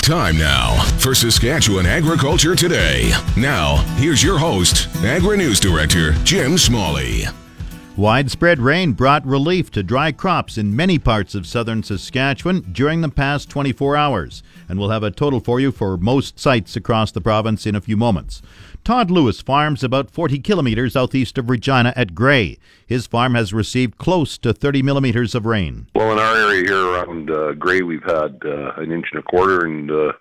Time now for Saskatchewan Agriculture Today. Now, here's your host, Agri News Director Jim Smalley. Widespread rain brought relief to dry crops in many parts of southern Saskatchewan during the past 24 hours, and we'll have a total for you for most sites across the province in a few moments. Todd Lewis farms about 40 kilometers southeast of Regina at Gray. His farm has received close to 30 millimeters of rain. Well, in our area here around uh, Gray, we've had uh, an inch and a quarter, and uh,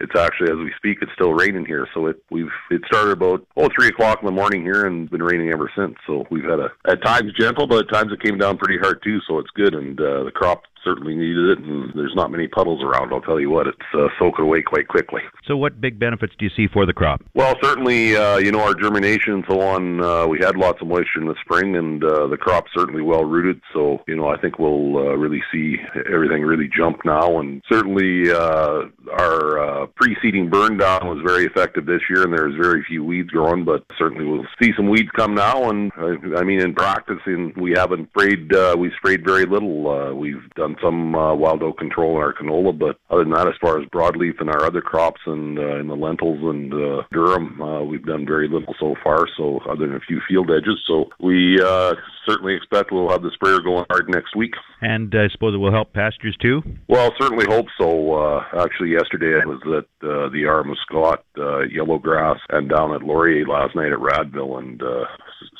it's actually as we speak, it's still raining here. So it we've it started about oh three o'clock in the morning here, and been raining ever since. So we've had a at times gentle, but at times it came down pretty hard too. So it's good, and uh, the crop certainly needed it, and there's not many puddles around. I'll tell you what, it's uh, soaking away quite quickly. So, what big benefits do you see for the crop? Well, certainly, uh, you know, our germination and so on. Uh, we had lots of moisture in the spring, and uh, the crop's certainly well rooted. So, you know, I think we'll uh, really see everything really jump now, and certainly uh, our uh, pre-seeding burn down was very effective this year, and there's very few weeds growing, but certainly we'll see some weeds come now. And uh, I mean, in practicing, we haven't sprayed. Uh, we sprayed very little. Uh, we've done some uh, wild oat control in our canola, but other than that, as far as broadleaf and our other crops and uh, in the lentils and uh, durum, uh, we've done very little so far. So other than a few field edges, so we uh, certainly expect we'll have the sprayer going hard next week. And I suppose it will help pastures too. Well, certainly hope so. Uh, actually, yesterday I was at uh, the Armagh uh, yellow grass and down at Laurier last night at Radville, and uh,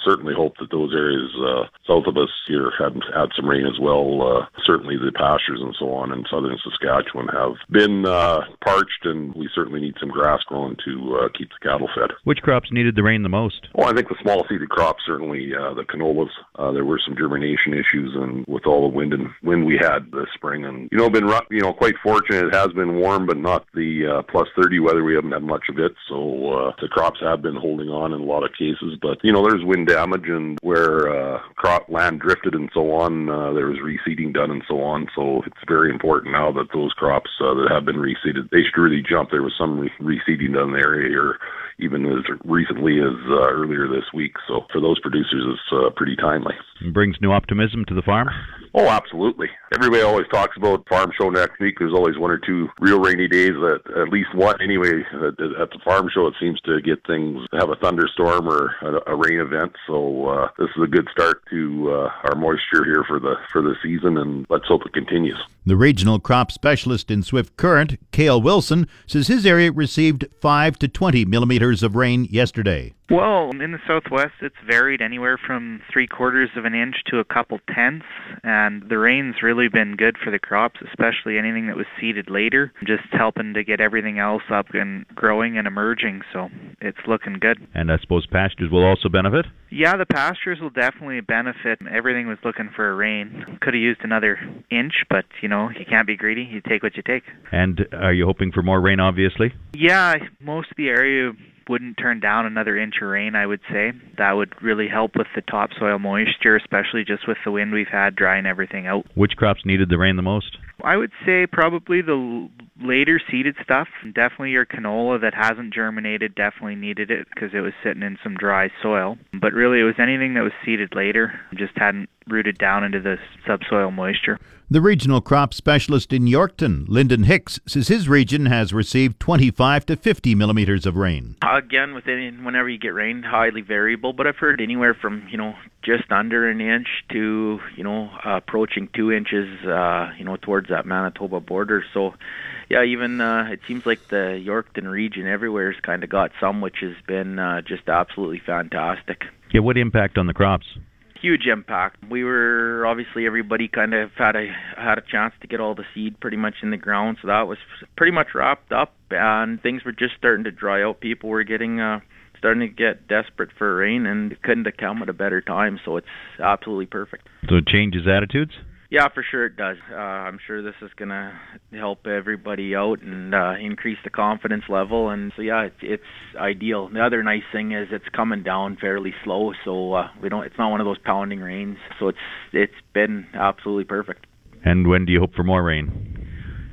certainly hope that those areas uh, south of us here had had some rain as well. Uh, certainly the pastures and so on in southern Saskatchewan have been uh, parched, and we certainly need some grass growing to uh, keep the cattle fed. Which crops needed the rain the most? Well, I think the small seeded crops certainly uh, the canolas. Uh, there were some germination issues, and with all the wind and wind we had this spring, and you know, been you know quite fortunate. It has been warm, but not the uh, plus 30 weather. We haven't had much of it, so uh, the crops have been holding on in a lot of cases. But you know, there's wind damage, and where uh, crop land drifted and so on, uh, there was reseeding done and so on. So it's very important now that those crops uh, that have been reseeded, they should really jump. There was some re- reseeding done in the area here even as recently as uh, earlier this week. So for those producers, it's uh, pretty timely. It brings new optimism to the farm. Oh, absolutely. Everybody always talks about farm show next week. There's always one or two real rainy days, at, at least one anyway. At, at the farm show, it seems to get things, have a thunderstorm or a, a rain event. So uh, this is a good start to uh, our moisture here for the for the season, and let's hope it continues. The regional crop specialist in Swift Current, Cale Wilson, says his area received 5 to 20 millimeters of rain yesterday. Well, in the southwest, it's varied anywhere from three quarters of an inch to a couple tenths, and the rain's really been good for the crops, especially anything that was seeded later, just helping to get everything else up and growing and emerging. So it's looking good. And I suppose pastures will also benefit? Yeah, the pastures will definitely benefit. Everything was looking for a rain. Could have used another inch, but you know, you can't be greedy. You take what you take. And are you hoping for more rain, obviously? Yeah, most of the area wouldn't turn down another inch of rain, I would say. That would really help with the topsoil moisture, especially just with the wind we've had drying everything out. Which crops needed the rain the most? I would say probably the later seeded stuff. Definitely your canola that hasn't germinated definitely needed it because it was sitting in some dry soil. But really, it was anything that was seeded later, just hadn't rooted down into the subsoil moisture. The regional crop specialist in Yorkton, Lyndon Hicks, says his region has received 25 to 50 millimeters of rain. Again, within whenever you get rain, highly variable, but I've heard anywhere from you know just under an inch to you know uh, approaching two inches, uh, you know towards that Manitoba border. So, yeah, even uh, it seems like the Yorkton region everywhere has kind of got some, which has been uh, just absolutely fantastic. Yeah, what impact on the crops? Huge impact. We were obviously everybody kind of had a had a chance to get all the seed pretty much in the ground, so that was pretty much wrapped up, and things were just starting to dry out. People were getting uh, starting to get desperate for rain, and it couldn't have come at a better time. So it's absolutely perfect. So it changes attitudes. Yeah, for sure it does. Uh, I'm sure this is going to help everybody out and uh, increase the confidence level. And so, yeah, it's, it's ideal. The other nice thing is it's coming down fairly slow, so uh, we don't. It's not one of those pounding rains. So it's it's been absolutely perfect. And when do you hope for more rain?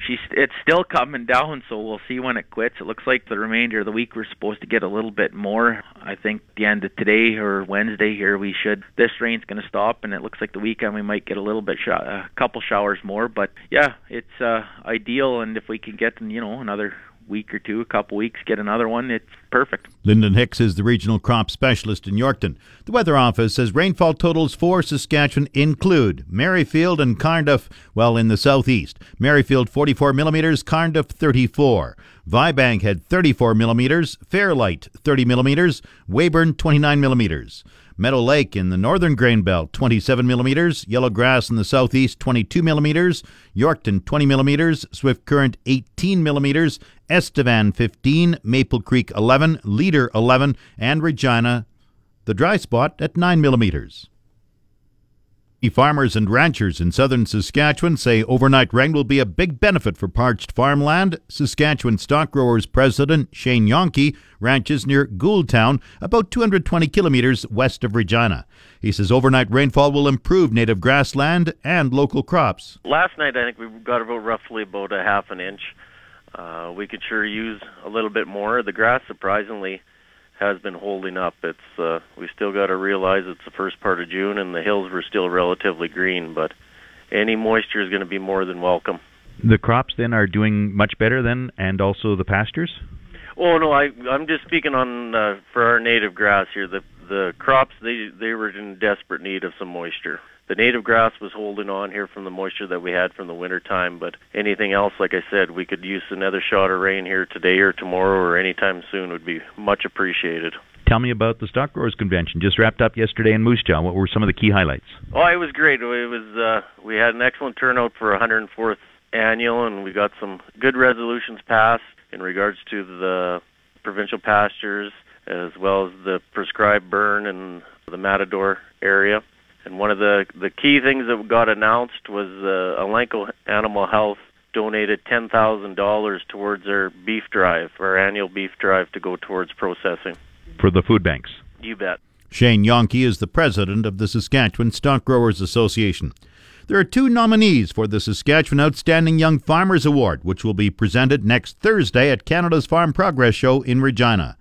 She's it's still coming down, so we'll see when it quits. It looks like the remainder of the week we're supposed to get a little bit more. I think the end of today or Wednesday here we should. This rain's going to stop, and it looks like the weekend we might get a little bit sh- a couple showers more. But yeah, it's uh, ideal, and if we can get you know another week or two, a couple weeks, get another one, it's perfect. Lyndon Hicks is the regional crop specialist in Yorkton. The Weather Office says rainfall totals for Saskatchewan include Merrifield and Cardiff, well, in the southeast. Merrifield 44 millimeters, Cardiff 34. Vibank had 34 millimeters, Fairlight 30 millimeters, Weyburn 29 millimeters. Meadow Lake in the northern grain belt, 27 millimeters. Yellow Grass in the southeast, 22 millimeters. Yorkton, 20 millimeters. Swift Current, 18 millimeters. Estevan, 15. Maple Creek, 11. Leader, 11. And Regina, the dry spot, at 9 millimeters. Farmers and ranchers in southern Saskatchewan say overnight rain will be a big benefit for parched farmland. Saskatchewan Stock Growers President Shane Jahnke ranches near Gouldtown, about 220 kilometers west of Regina. He says overnight rainfall will improve native grassland and local crops. Last night, I think we got about roughly about a half an inch. Uh, we could sure use a little bit more. The grass, surprisingly, has been holding up. It's uh, we still got to realize it's the first part of June and the hills were still relatively green, but any moisture is going to be more than welcome. The crops then are doing much better then, and also the pastures. Oh no, I I'm just speaking on uh, for our native grass here. The the crops they they were in desperate need of some moisture the native grass was holding on here from the moisture that we had from the winter time. But anything else, like I said, we could use another shot of rain here today or tomorrow or anytime soon would be much appreciated. Tell me about the Stock Growers Convention. Just wrapped up yesterday in Moose Jaw. What were some of the key highlights? Oh, it was great. It was uh, we had an excellent turnout for 104th annual, and we got some good resolutions passed in regards to the provincial pastures as well as the prescribed burn in the Matador area. And one of the the key things that got announced was uh, Elanco Animal Health donated ten thousand dollars towards our beef drive, our annual beef drive to go towards processing. For the food banks. You bet. Shane Jahnke is the president of the Saskatchewan Stock Growers Association. There are two nominees for the Saskatchewan Outstanding Young Farmers Award, which will be presented next Thursday at Canada's Farm Progress Show in Regina.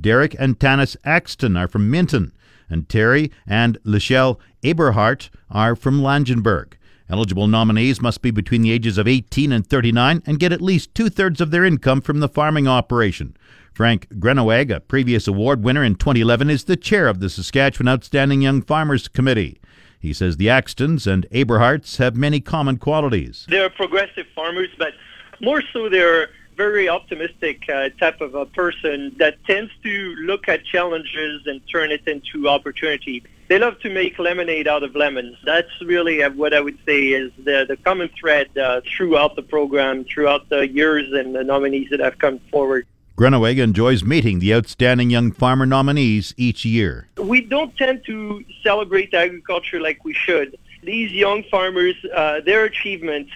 Derek and Tanis Axten are from Minton and Terry and Lichelle Eberhardt are from Langenburg. Eligible nominees must be between the ages of 18 and 39 and get at least two thirds of their income from the farming operation. Frank Grunneweg, a previous award winner in 2011, is the chair of the Saskatchewan Outstanding Young Farmers Committee. He says the Axtens and Aberharts have many common qualities. They're progressive farmers, but more so they're very optimistic uh, type of a person that tends to look at challenges and turn it into opportunity. They love to make lemonade out of lemons. That's really uh, what I would say is the, the common thread uh, throughout the program, throughout the years and the nominees that have come forward. Grunneweg enjoys meeting the outstanding young farmer nominees each year. We don't tend to celebrate agriculture like we should. These young farmers, uh, their achievements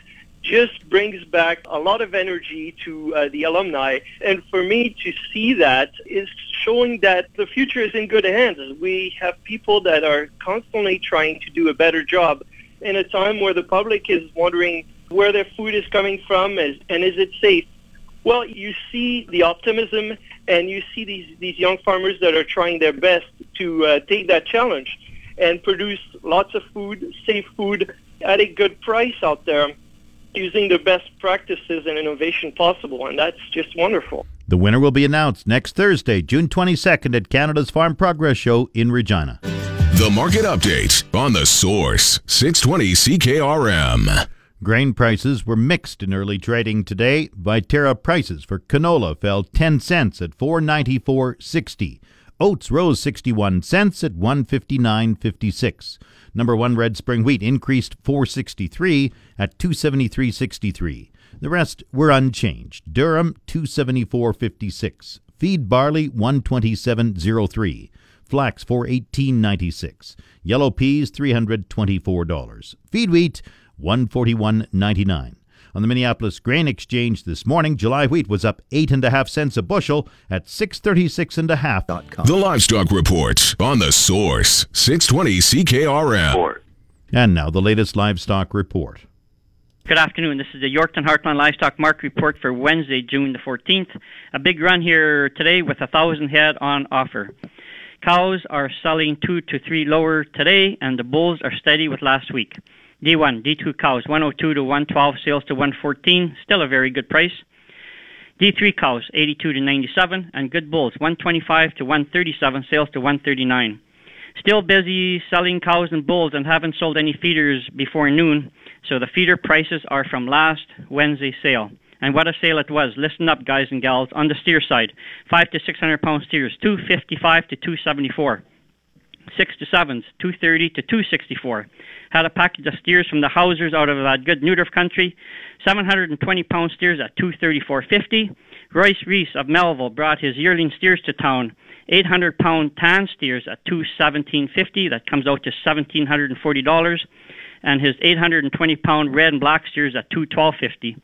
just brings back a lot of energy to uh, the alumni. And for me to see that is showing that the future is in good hands. We have people that are constantly trying to do a better job in a time where the public is wondering where their food is coming from and is it safe. Well, you see the optimism and you see these, these young farmers that are trying their best to uh, take that challenge and produce lots of food, safe food at a good price out there using the best practices and innovation possible, and that's just wonderful. The winner will be announced next Thursday, June 22nd at Canada's Farm Progress Show in Regina. The market update on the source 620 CKRM. Grain prices were mixed in early trading today. Viterra prices for canola fell 10 cents at 494.60. Oats rose 61 cents at 159.56. Number 1 red spring wheat increased 463 at 273.63. The rest were unchanged. Durum 274.56. Feed barley 127.03. Flax 418.96. Yellow peas $324. Feed wheat 141.99. On the Minneapolis Grain Exchange this morning, July wheat was up eight and a half cents a bushel at six thirty six and a half. The Livestock Report on the Source 620 CKRM. And now the latest livestock report. Good afternoon. This is the Yorkton Heartland Livestock Market Report for Wednesday, June the 14th. A big run here today with a thousand head on offer. Cows are selling two to three lower today, and the bulls are steady with last week. D1, D2 cows 102 to 112, sales to 114, still a very good price. D3 cows 82 to 97, and good bulls 125 to 137, sales to 139. Still busy selling cows and bulls and haven't sold any feeders before noon, so the feeder prices are from last Wednesday sale. And what a sale it was. Listen up, guys and gals. On the steer side, 5 to 600 pound steers, 255 to 274. 6 to 7s, 230 to 264. Had a package of steers from the Hausers out of that good neuter country, 720 pound steers at 234.50. Royce Reese of Melville brought his yearling steers to town, 800 pound tan steers at 217.50. That comes out to $1,740. And his 820 pound red and black steers at 212.50.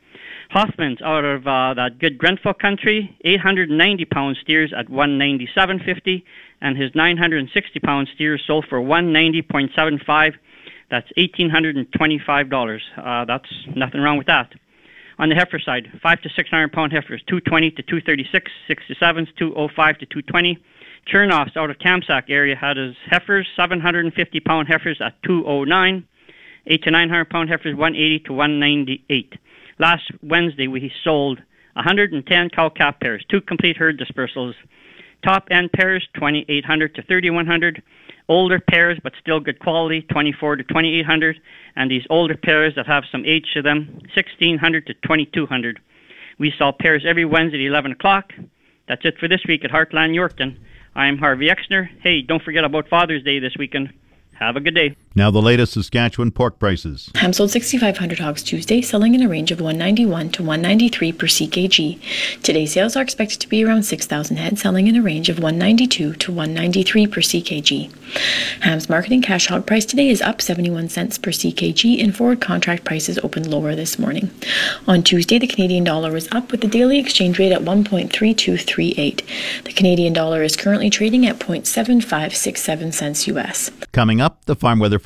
Hoffman's out of uh, that good Grenfell country, 890 pound steers at 197.50, and his 960 pound steers sold for 190.75. That's $1,825. Uh, that's nothing wrong with that. On the heifer side, 5 to 600 pound heifers, 220 to 236, 6 to 7s, 205 to 220. Chernoffs out of Kamsack area had his heifers, 750 pound heifers at 209, 8 to 900 pound heifers, 180 to 198. Last Wednesday, we sold 110 cow calf pairs, two complete herd dispersals. Top end pairs, 2800 to 3100. Older pairs, but still good quality, 24 to 2800. And these older pairs that have some age to them, 1600 to 2200. We sell pairs every Wednesday at 11 o'clock. That's it for this week at Heartland Yorkton. I'm Harvey Exner. Hey, don't forget about Father's Day this weekend. Have a good day. Now the latest Saskatchewan pork prices. Ham sold 6,500 hogs Tuesday, selling in a range of 191 to 193 per ckg. Today's sales are expected to be around 6,000 head, selling in a range of 192 to 193 per ckg. Ham's marketing cash hog price today is up 71 cents per ckg, and forward contract prices opened lower this morning. On Tuesday, the Canadian dollar was up with the daily exchange rate at 1.3238. The Canadian dollar is currently trading at 0.7567 cents US. Coming up, the farm weather